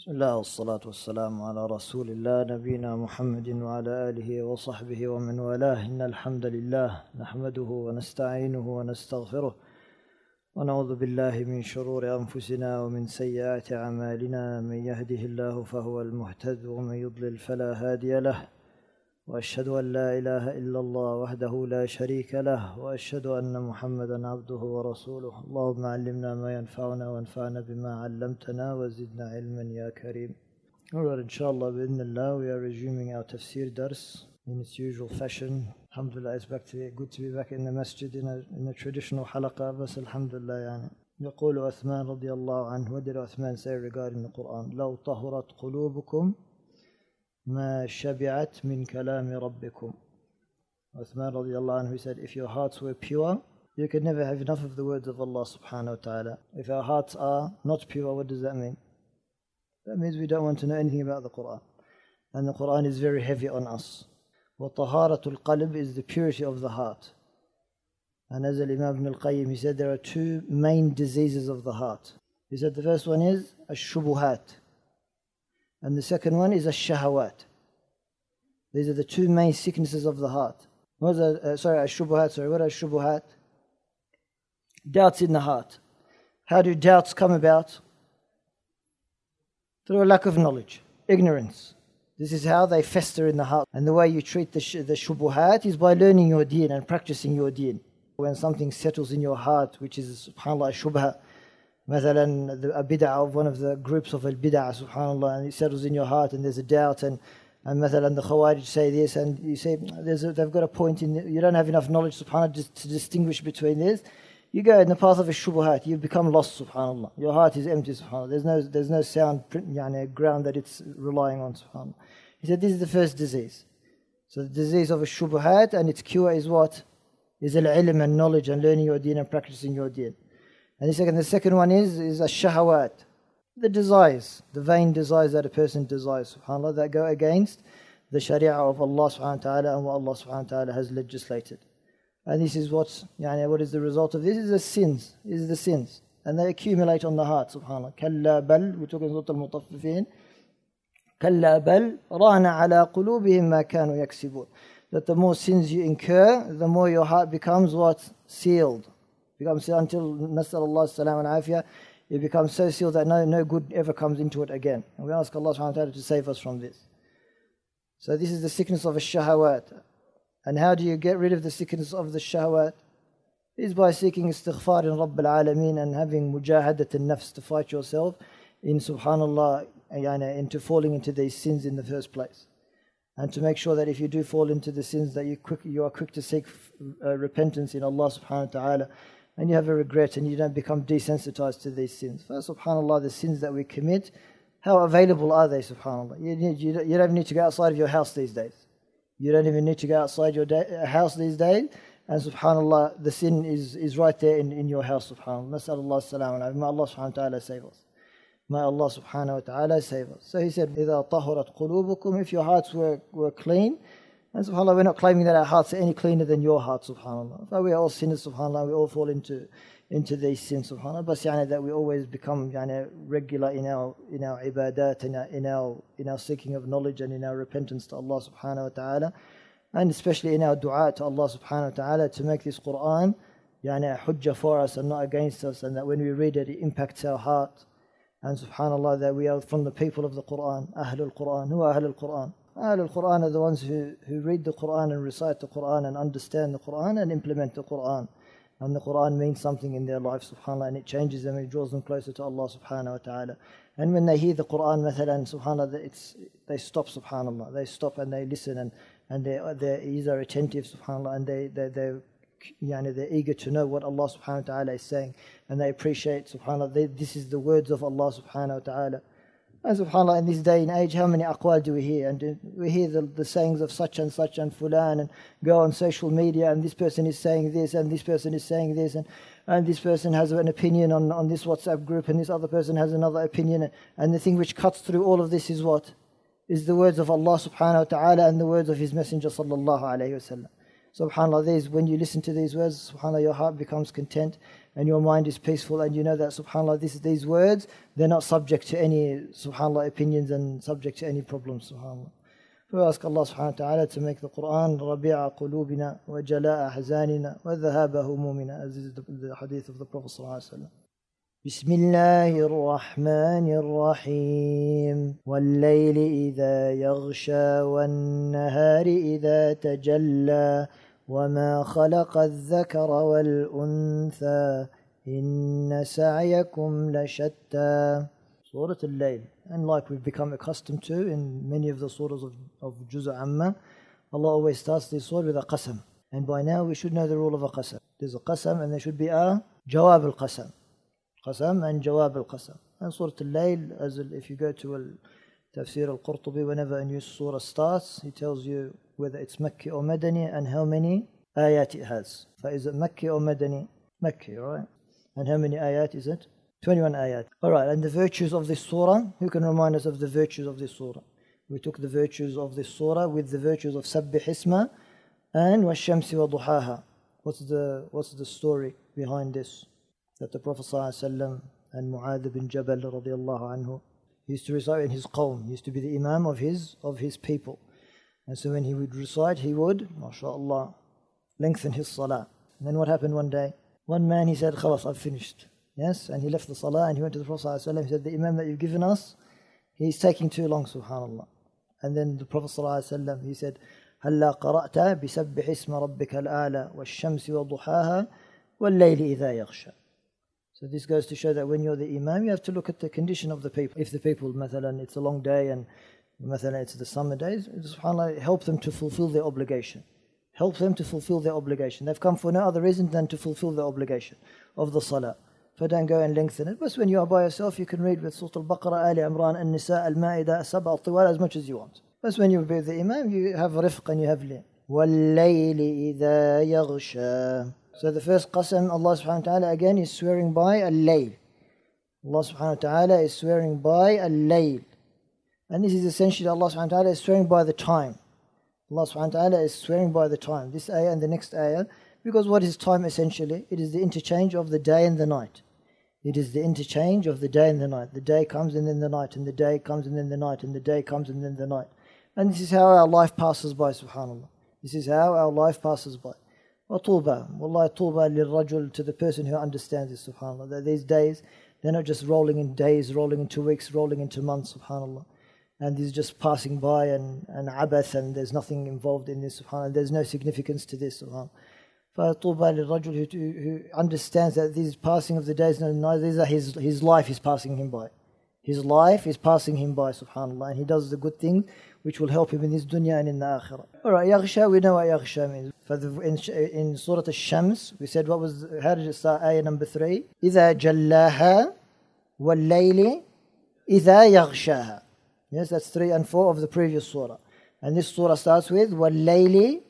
بسم الله والصلاة والسلام على رسول الله نبينا محمد وعلى آله وصحبه ومن والاه. إن الحمد لله نحمده ونستعينه ونستغفره ونعوذ بالله من شرور أنفسنا ومن سيئات أعمالنا. من يهده الله فهو المهتد ومن يضلل فلا هادي له. وأشهد أن لا إله إلا الله وحده لا شريك له وأشهد أن محمدا عبده ورسوله اللهم علمنا ما ينفعنا وانفعنا بما علمتنا وزدنا علما يا كريم Alright, inshallah, bismillah, we are resuming our tafsir dars in its usual fashion. Alhamdulillah, it's back to good to be back in the masjid in a, in a traditional halaqa, بس alhamdulillah يعني. يقول عثمان رضي الله عنه, what did Uthman say regarding the Quran? لو طهرت قلوبكم ما شبعت من كلام ربكم. Uthman رضي الله عنه, he said, if your hearts were pure, you could never have enough of the words of Allah subhanahu wa ta'ala. If our hearts are not pure, what does that mean? That means we don't want to know anything about the Quran. And the Quran is very heavy on us. وطهارة القلب is the purity of the heart. And as Imam Ibn al-Qayyim, he said there are two main diseases of the heart. He said the first one is ash-shubuhat. And the second one is ash-shahawat. These are the two main sicknesses of the heart. What is a, uh, sorry, ash-shubuhat, sorry, what are shubuhat? Doubts in the heart. How do doubts come about? Through a lack of knowledge, ignorance. This is how they fester in the heart. And the way you treat the, sh- the shubuhat is by learning your deen and practicing your deen. When something settles in your heart, which is subhanAllah a shubha, مثلا the- a bid'ah of one of the groups of al bid'ah, subhanAllah, and it settles in your heart and there's a doubt and and مثلا the Khawarij say this and you say there's a, they've got a point in you don't have enough knowledge subhanAllah just to distinguish between this you go in the path of a shubuhat, you've become lost, subhanAllah. Your heart is empty, subhanAllah. There's no, there's no sound yani, ground that it's relying on, subhanAllah. He said, This is the first disease. So the disease of a shubuhat and its cure is what? Is al ilm and knowledge and learning your deen and practicing your deen. And the second, the second one is, is a shahawat. the desires, the vain desires that a person desires, subhanAllah, that go against the sharia of Allah subhanahu wa ta'ala and what Allah subhanahu wa ta'ala has legislated. And this is what, yani, what is the result of this? Is the sins. This is the sins. And they accumulate on the heart, subhanAllah. Kalla bal, we took in Surah Al-Mutaffifin. Kalla bal, rana ala qulubihim ma kanu yaksibun. That the more sins you incur, the more your heart becomes what? Sealed. Becomes sealed until, nas'alallah salam and afiyah, it becomes so sealed that no, no good ever comes into it again. And we ask Allah subhanahu wa ta'ala to save us from this. So this is the sickness of a shahawat. And how do you get rid of the sickness of the shahwat? Is by seeking istighfar in Rabb al-Alameen and having mujahadat al-nafs to fight yourself in subhanallah yani, into falling into these sins in the first place. And to make sure that if you do fall into the sins that you quick you are quick to seek uh, repentance in Allah subhanahu wa ta'ala and you have a regret and you don't become desensitized to these sins. First subhanallah the sins that we commit, how available are they subhanallah? You, need, you, don't, you don't need to go outside of your house these days. You don't even need to go outside your day, house these days. And subhanAllah, the sin is, is right there in, in your house, subhanAllah. Nas'alullah salam May Allah subhanahu wa ta'ala save us. May Allah subhanahu wa ta'ala save us. So he said, إِذَا طَهُرَتْ قُلُوبُكُمْ If your hearts were, were clean, and subhanAllah, we're not claiming that our hearts are any cleaner than your heart, subhanAllah. But we are all sinners, subhanAllah. We all fall into, into these sins, subhanAllah. But yani, that we always become yani, regular in our, in our ibadat, in our, in, our, in our seeking of knowledge and in our repentance to Allah subhanahu wa ta'ala. And especially in our dua to Allah subhanahu wa ta'ala to make this Quran yani, a hujjah for us and not against us. And that when we read it, it impacts our heart. And subhanAllah, that we are from the people of the Quran, Ahlul Quran. Who are Ahlul Quran? Ahlul Quran are the ones who, who read the Quran and recite the Quran and understand the Quran and implement the Quran. And the Quran means something in their life, subhanAllah, and it changes them and it draws them closer to Allah subhanahu wa ta'ala. And when they hear the Quran, mathalan, subhanAllah, it's, they stop, subhanAllah. They stop and they listen and, and their, their ears are attentive, subhanAllah, and they, they, they're, yani, they're eager to know what Allah subhanahu wa ta'ala is saying. And they appreciate, subhanAllah, they, this is the words of Allah subhanahu wa ta'ala. And subhanAllah, in this day and age, how many aqwal do we hear? And we hear the, the sayings of such and such and fulan, and go on social media, and this person is saying this, and this person is saying this, and, and this person has an opinion on, on this WhatsApp group, and this other person has another opinion. And the thing which cuts through all of this is what? Is the words of Allah subhanahu wa ta'ala and the words of His Messenger sallallahu alayhi wa sallam. Subhanallah, these, when you listen to these words, subhanAllah, your heart becomes content and your mind is peaceful, and you know that, subhanAllah, this, these words, they're not subject to any, subhanAllah, opinions and subject to any problems, subhanAllah. We ask Allah subhanahu wa ta'ala to make the Quran ربيع قلوبنا وجلاء أحزاننا وذهاب همومنا as is the, the hadith of the Prophet صلى الله عليه وسلم بسم الله الرحمن الرحيم والليل إذا يغشى والنهار إذا تجلى وما خلق الذكر والأنثى إن سعيكم لشتى Surah Al-Layl. And like we've become accustomed to in many of the surahs of, of Juz' Amma, Allah always starts this surah with a qasam. And by now we should know the rule of a qasam. There's a qasam and there should be a jawab al-qasam. qasam and jawab al qasam. And Surah al Layl, as if you go to al Tafsir al Qurtubi, whenever a new surah starts, he tells you whether it's Makki or Madani and how many ayat it has. So is it Makki or Madani? Makki, right? And how many ayat is it? 21 ayat. All right, and the virtues of this surah, who can remind us of the virtues of this surah? We took the virtues of this surah with the virtues of Sabbih Isma and Washamsi wa Duhaha. What's the, what's the story behind this? That the Prophet ﷺ and Mu'adh bin Jabal radiallahu anhu used to recite in his qawm, he used to be the imam of his, of his people. And so when he would recite, he would, mashallah, lengthen his salah. And then what happened one day? One man, he said, Khalas, I've finished. Yes, and he left the salah and he went to the Prophet ﷺ. He said, The Imam that you've given us, he's taking too long, subhanAllah. And then the Prophet ﷺ, he said, هلا قرأت بسبح اسم ربك الأعلى والشمس وضحاها والليل إذا يغشى So this goes to show that when you're the Imam, you have to look at the condition of the people. If the people, مثلا, it's a long day and مثلا, it's the summer days, subhanAllah, help them to fulfill their obligation. Help them to fulfill their obligation. They've come for no other reason than to fulfill their obligation of the salah. So don't go and lengthen it. But when you are by yourself, you can read with Surah Al-Baqarah, Ali Imran, An-Nisa, Al-Ma'idah, Sab'a, Al-Tiwal as much as you want. But when you're with the Imam, you have rifq and you have lin. وَاللَّيْلِ إِذَا يَغْشَى so the first qasam, Allah subhanahu wa ta'ala again is swearing by al-layl. Allah subhanahu wa ta'ala is swearing by al-layl. And this is essentially Allah subhanahu wa ta'ala is swearing by the time. Allah subhanahu wa ta'ala is swearing by the time. This ayah and the next ayah. Because what is time essentially? It is the interchange of the day and the night. It is the interchange of the day and the night. The day comes and then the night, and the day comes and then the night, and the day comes and then the night. And this is how our life passes by, subhanAllah. This is how our life passes by. وطوبى والله طوبى للرجل to the person who understands this subhanallah that these days they're not just rolling in days rolling into weeks rolling into months subhanallah and these just passing by and, and abath and there's nothing involved in this subhanallah there's no significance to this subhanallah فطوبى للرجل who, understands that this passing of the days and nights, these are his, his life is passing him by. His life is passing him by, subhanAllah, and he does the good things which will help him in this dunya and in the akhirah. Alright, yaghsha, we know what yaghsha means. For the, in, in Surah Al-Shams, we said what was, how did it start? Ayah number three. إِذَا جَلَّاهَا وَاللَّيْلِ إِذَا يَغْشَاهَا Yes, that's three and four of the previous surah. And this surah starts with وَاللَّيْلِ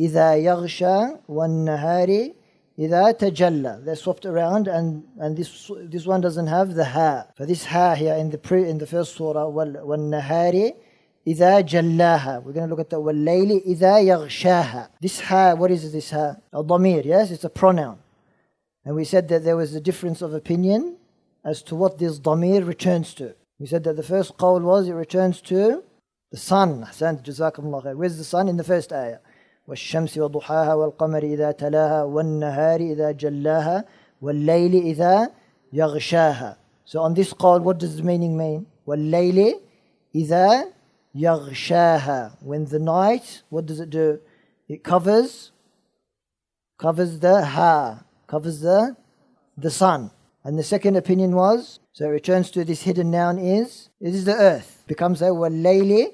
إذا يغشى والنهار إذا تجلى. They're swapped around and, and this, this one doesn't have the ha. For this ha here in the, pre, in the first surah, والنهار إذا جلاها. We're going to look at the والليل إذا يغشاها. This ha, what is this ha? A dhamir, yes? It's a pronoun. And we said that there was a difference of opinion as to what this dhamir returns to. We said that the first qawl was it returns to the sun. Where's the sun in the first ayah? والشمس وضحاها والقمر إذا تلاها والنهار إذا جلاها والليل إذا يغشاها So on this call, what does the meaning mean? والليل إذا يغشاها When the night, what does it do? It covers, covers the ha, covers the, the sun. And the second opinion was, so it returns to this hidden noun is, it is the earth. Becomes a والليل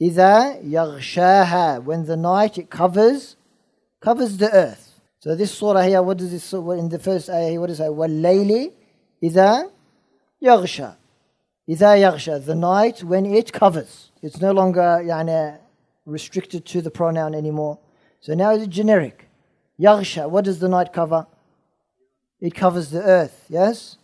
إذا يغشاها when the night it covers covers the earth. So this surah here, what does this in the first ayah what does it say? وَاللَّيْلِ إِذَا يَغْشَى إِذَا يَغْشَى The night when it covers. It's no longer يعني, restricted to the pronoun anymore. So now it's generic. يَغْشَى What does the night cover? It covers the earth, yes?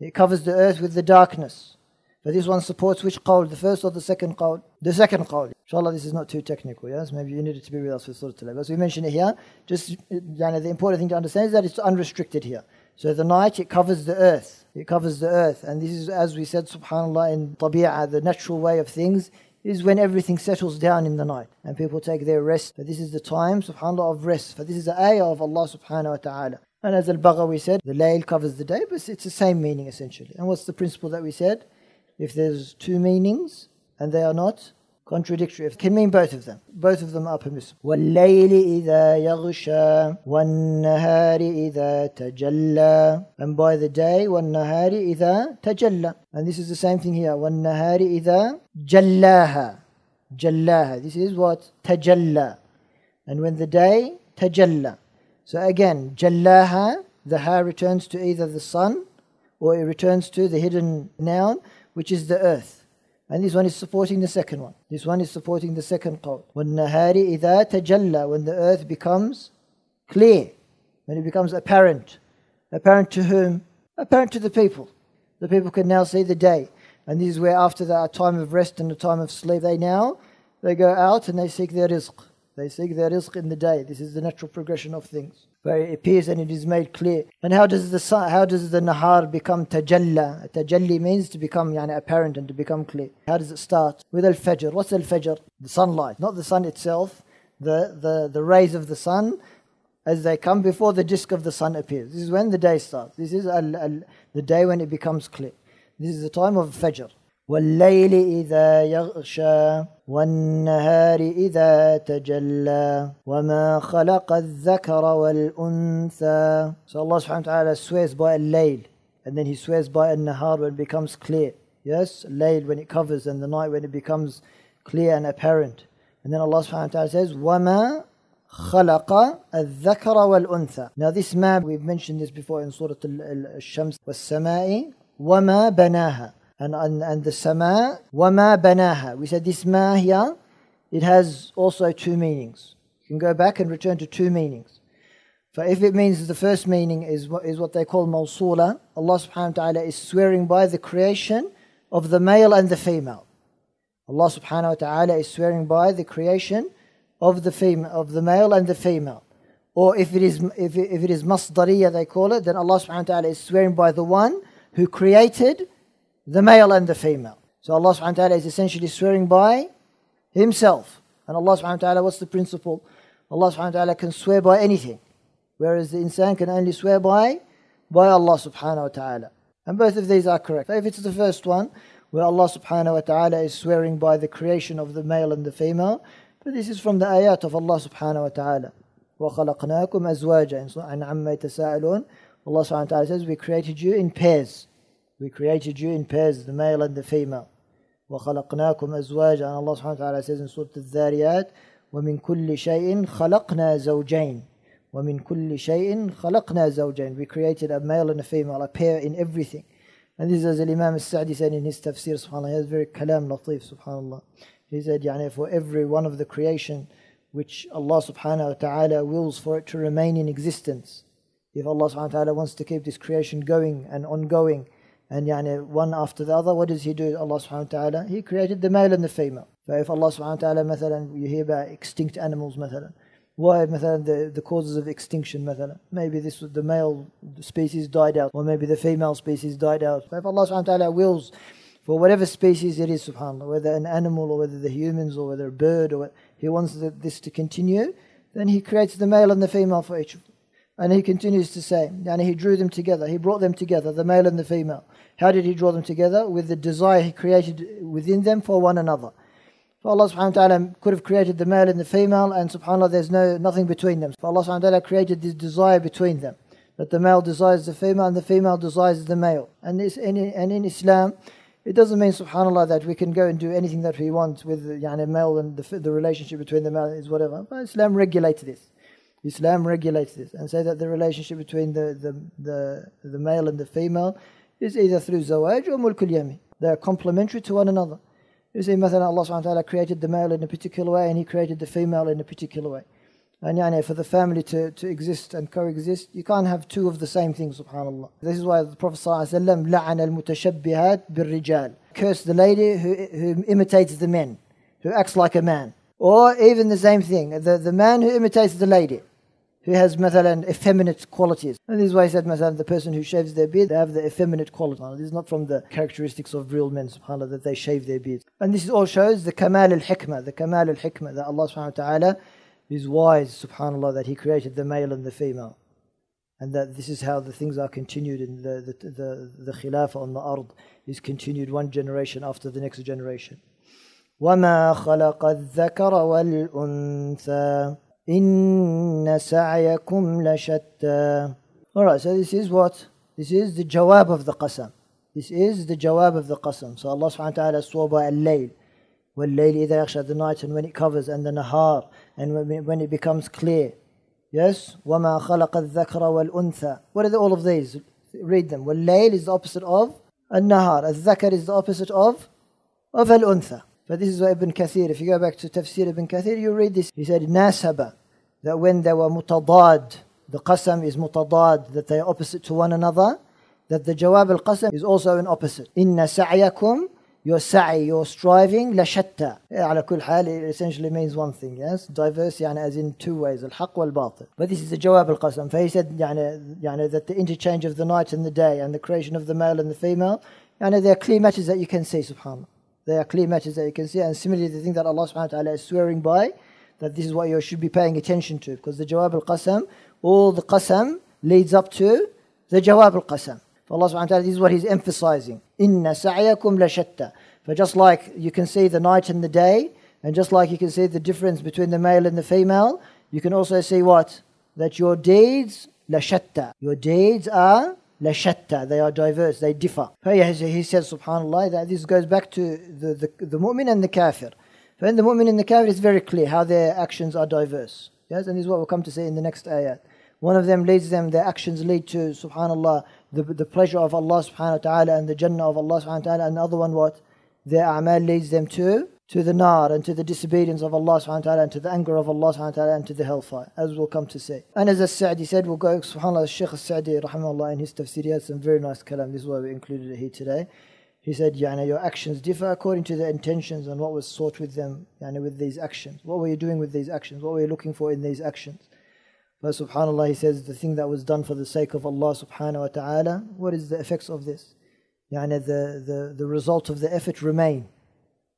It covers the earth with the darkness. But this one supports which qawl, the first or the second qawl? The second qawl. Inshallah, this is not too technical, yes? Maybe you needed to be with us for Surah Al As we mentioned it here, just yani, the important thing to understand is that it's unrestricted here. So the night, it covers the earth. It covers the earth. And this is, as we said, subhanAllah, in tabi'ah, the natural way of things, is when everything settles down in the night and people take their rest. But this is the time, subhanAllah, of rest. For this is the ayah of Allah subhanahu wa ta'ala. And as Al-Baghawi said, the layl covers the day, but it's the same meaning essentially. And what's the principle that we said? if there's two meanings and they are not contradictory. It can mean both of them. Both of them are permissible. وَاللَّيْلِ إِذَا يَغْشَى وَالنَّهَارِ إِذَا تَجَلَّى And by the day, وَالنَّهَارِ إِذَا تَجَلَّى And this is the same thing here. وَالنَّهَارِ إِذَا جَلَّاهَا جَلَّاهَا This is what? تَجَلَّى And when the day, تَجَلَّى So again, جَلَّاهَا The ha returns to either the sun or it returns to the hidden noun which is the earth. And this one is supporting the second one. This one is supporting the second qawl. وَالنَّهَارِ إِذَا تَجَلَّى When the earth becomes clear, when it becomes apparent. Apparent to whom? Apparent to the people. The people can now see the day. And this is where after that time of rest and the time of sleep, they now, they go out and they seek their rizq. They seek their rizq in the day. This is the natural progression of things where it appears and it is made clear. And how does the sun, how does the nahar become tajalla? Tajalli means to become yani, apparent and to become clear. How does it start? With al fajr. What's al fajr? The sunlight, not the sun itself. The, the, the rays of the sun as they come before the disk of the sun appears. This is when the day starts. This is al, al, the day when it becomes clear. This is the time of fajr. والليل إذا يغشى والنهار إذا تجلى وما خلق الذكر والأنثى So Allah subhanahu wa ta'ala swears by al-layl and then he swears by al-nahar when it becomes clear. Yes, layl when it covers and the night when it becomes clear and apparent. And then Allah subhanahu wa ta'ala says وما خلق الذكر والأنثى Now this map, we've mentioned this before in Surah Al-Shams والسماء وما بناها and, and, and the sama, wama banaha. We said this ma here, it has also two meanings. You can go back and return to two meanings. For if it means the first meaning is what, is what they call mawsula, Allah subhanahu wa ta'ala is swearing by the creation of the male and the female. Allah subhanahu wa ta'ala is swearing by the creation of the female, of the male and the female. Or if it is if it, if it is masdariya they call it, then Allah subhanahu wa ta'ala is swearing by the one who created the male and the female. So Allah subhanahu wa ta'ala is essentially swearing by Himself. And Allah subhanahu wa ta'ala, what's the principle? Allah subhanahu wa ta'ala can swear by anything. Whereas the insan can only swear by by Allah subhanahu wa ta'ala. And both of these are correct. If it's the first one, where Allah subhanahu wa ta'ala is swearing by the creation of the male and the female, but this is from the ayat of Allah subhanahu wa ta'ala. وَخَلَقْنَاكُمْ أَزْوَاجًا and عَمَّا يَتَسَاءَلُونَ Allah subhanahu wa ta'ala says, we created you in pairs. We created you in pairs, the male and the female. وخلقناكم أزواجا and Allah subhanahu wa ta'ala says in Surah Al-Dhariyat ومن كل شيء خلقنا زوجين ومن كل شيء خلقنا زوجين We created a male and a female, a pair in everything. And this is as Imam al-Sa'di said in his tafsir, subhanAllah, he has very kalam latif, subhanAllah. He said, يعني, for every one of the creation which Allah subhanahu wa ta'ala wills for it to remain in existence. If Allah subhanahu wa ta'ala wants to keep this creation going and ongoing, and yani one after the other, what does He do, Allah subhanahu wa ta'ala? He created the male and the female. So if Allah subhanahu wa ta'ala, مثلا, you hear about extinct animals, مثلا, why مثلا, the, the causes of extinction, مثلا? maybe this was the male species died out, or maybe the female species died out. So if Allah subhanahu wa ta'ala wills for whatever species it is, subhanAllah, whether an animal or whether the humans or whether a bird or what, He wants this to continue, then He creates the male and the female for each of them. and He continues to say, and He drew them together, He brought them together, the male and the female. How did He draw them together? With the desire He created within them for one another. So Allah subhanahu wa ta'ala could have created the male and the female, and subhanAllah, there's no nothing between them. So Allah subhanahu wa ta'ala created this desire between them. That the male desires the female and the female desires the male. And, this, and, in, and in Islam, it doesn't mean, subhanAllah, that we can go and do anything that we want with the yani, male and the, the relationship between the male is whatever. But Islam regulates this. Islam regulates this and say that the relationship between the, the, the, the male and the female is either through zawaj or mulkul yami. They are complementary to one another. You see, مثلا Allah subhanahu wa ta'ala created the male in a particular way and He created the female in a particular way. And yani, for the family to, to exist and coexist, you can't have two of the same thing, subhanAllah. This is why the Prophet ﷺ لعن المتشبهات بالرجال. curse the lady who, who imitates the men, who acts like a man. Or even the same thing, the, the man who imitates the lady, who has مثلا effeminate qualities. And this is why I said مثلا the person who shaves their beard, they have the effeminate quality. This is not from the characteristics of real men, subhanAllah, that they shave their beards. And this all shows the kamal al-hikmah, the kamal al-hikmah, that Allah subhanahu wa ta'ala is wise, subhanAllah, that He created the male and the female. And that this is how the things are continued in the, the, the, the khilafah on the ard is continued one generation after the next generation. وما خلق الذكر والأنثى إن سعيكم لشتى Alright, so this is what? This is the jawab of the qasam. This is the jawab of the qasam. So Allah subhanahu wa ta'ala swore by al-layl. وَاللَّيْلِ إِذَا يَغْشَى the night and when it covers and the nahar and when, when it becomes clear. Yes? وَمَا خَلَقَ الذَّكْرَ وَالْأُنثَى What are the, all of these? Read them. وَاللَّيْل is the opposite of النهار. الذكر is the opposite of of al-untha. But this is why Ibn Kathir, if you go back to Tafsir Ibn Kathir, you read this. He said, Nasaba, that when they were mutadad, the qasam is mutadad, that they are opposite to one another, that the jawab al qasam is also an opposite. Inna sa'yakum, your sa'y, your striving, la shatta. Ala kul hal, it essentially means one thing, yes? Diverse, yani, as in two ways, al haq wal batil. But this is the jawab al qasam. For he said, yani, yani, that the interchange of the night and the day, and the creation of the male and the female, yani, they're clear matters that you can see, subhanAllah. They are clear matters that you can see. And similarly, the thing that Allah subhanahu wa ta'ala is swearing by, that this is what you should be paying attention to. Because the jawab al-qasam, all the qasam leads up to the jawab al-qasam. Allah subhanahu wa ta'ala, this is what He's emphasizing. Inna sa'yakum la shatta. For just like you can see the night and the day, and just like you can see the difference between the male and the female, you can also see what? That your deeds la shatta. Your deeds are shatta. They are diverse, they differ. He says, subhanAllah, that this goes back to the, the, the mu'min and the kafir. When the mu'min and the kafir, it's very clear how their actions are diverse. Yes, and this is what we'll come to say in the next ayat. One of them leads them, their actions lead to, subhanAllah, the, the pleasure of Allah subhanahu wa ta'ala and the Jannah of Allah subhanahu wa ta'ala, and the other one what? Their a'mal leads them to to the nar and to the disobedience of Allah subhanahu wa ta'ala and to the anger of Allah subhanahu wa ta'ala and to the hellfire, as we'll come to see. And as As-Sa'di said, we'll go, subhanAllah, Shaykh As-Sa'di, rahimahullah, in his tafsir, he had some very nice kalam. This is why we included it here today. He said, yani, your actions differ according to the intentions and what was sought with them, yani, with these actions. What were you doing with these actions? What were you looking for in these actions? But subhanAllah, he says the thing that was done for the sake of Allah subhanahu wa ta'ala, what is the effects of this? Yani the, the, the result of the effort remain.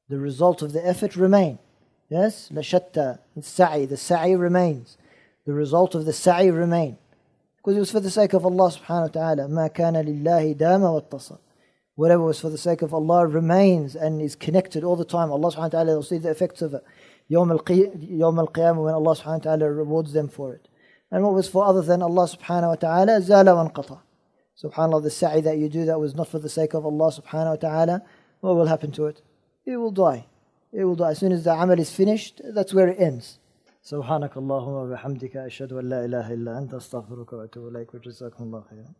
The result of the effort remain. Yes? Lashatta, sa'i, the sa'i remains. The result of the sa'i remain. Because it was for the sake of Allah subhanahu wa ta'ala. Ma kana lillahi dama wattasal. Whatever was for the sake of Allah remains and is connected all the time. Allah subhanahu wa ta'ala will see the effects of it. Yawm al-qiyamah when Allah subhanahu wa ta'ala rewards them for it. And what was for other than Allah subhanahu wa ta'ala, zala wa anqata. Subhanallah, the sa'i that you do that was not for the sake of Allah subhanahu wa ta'ala, what will happen to it? It will die. It will die. As soon as the amal is finished, that's where it ends. سبحانك اللهم وبحمدك أشهد أن لا إله إلا أنت أستغفرك وأتوب إليك وجزاكم الله خيرا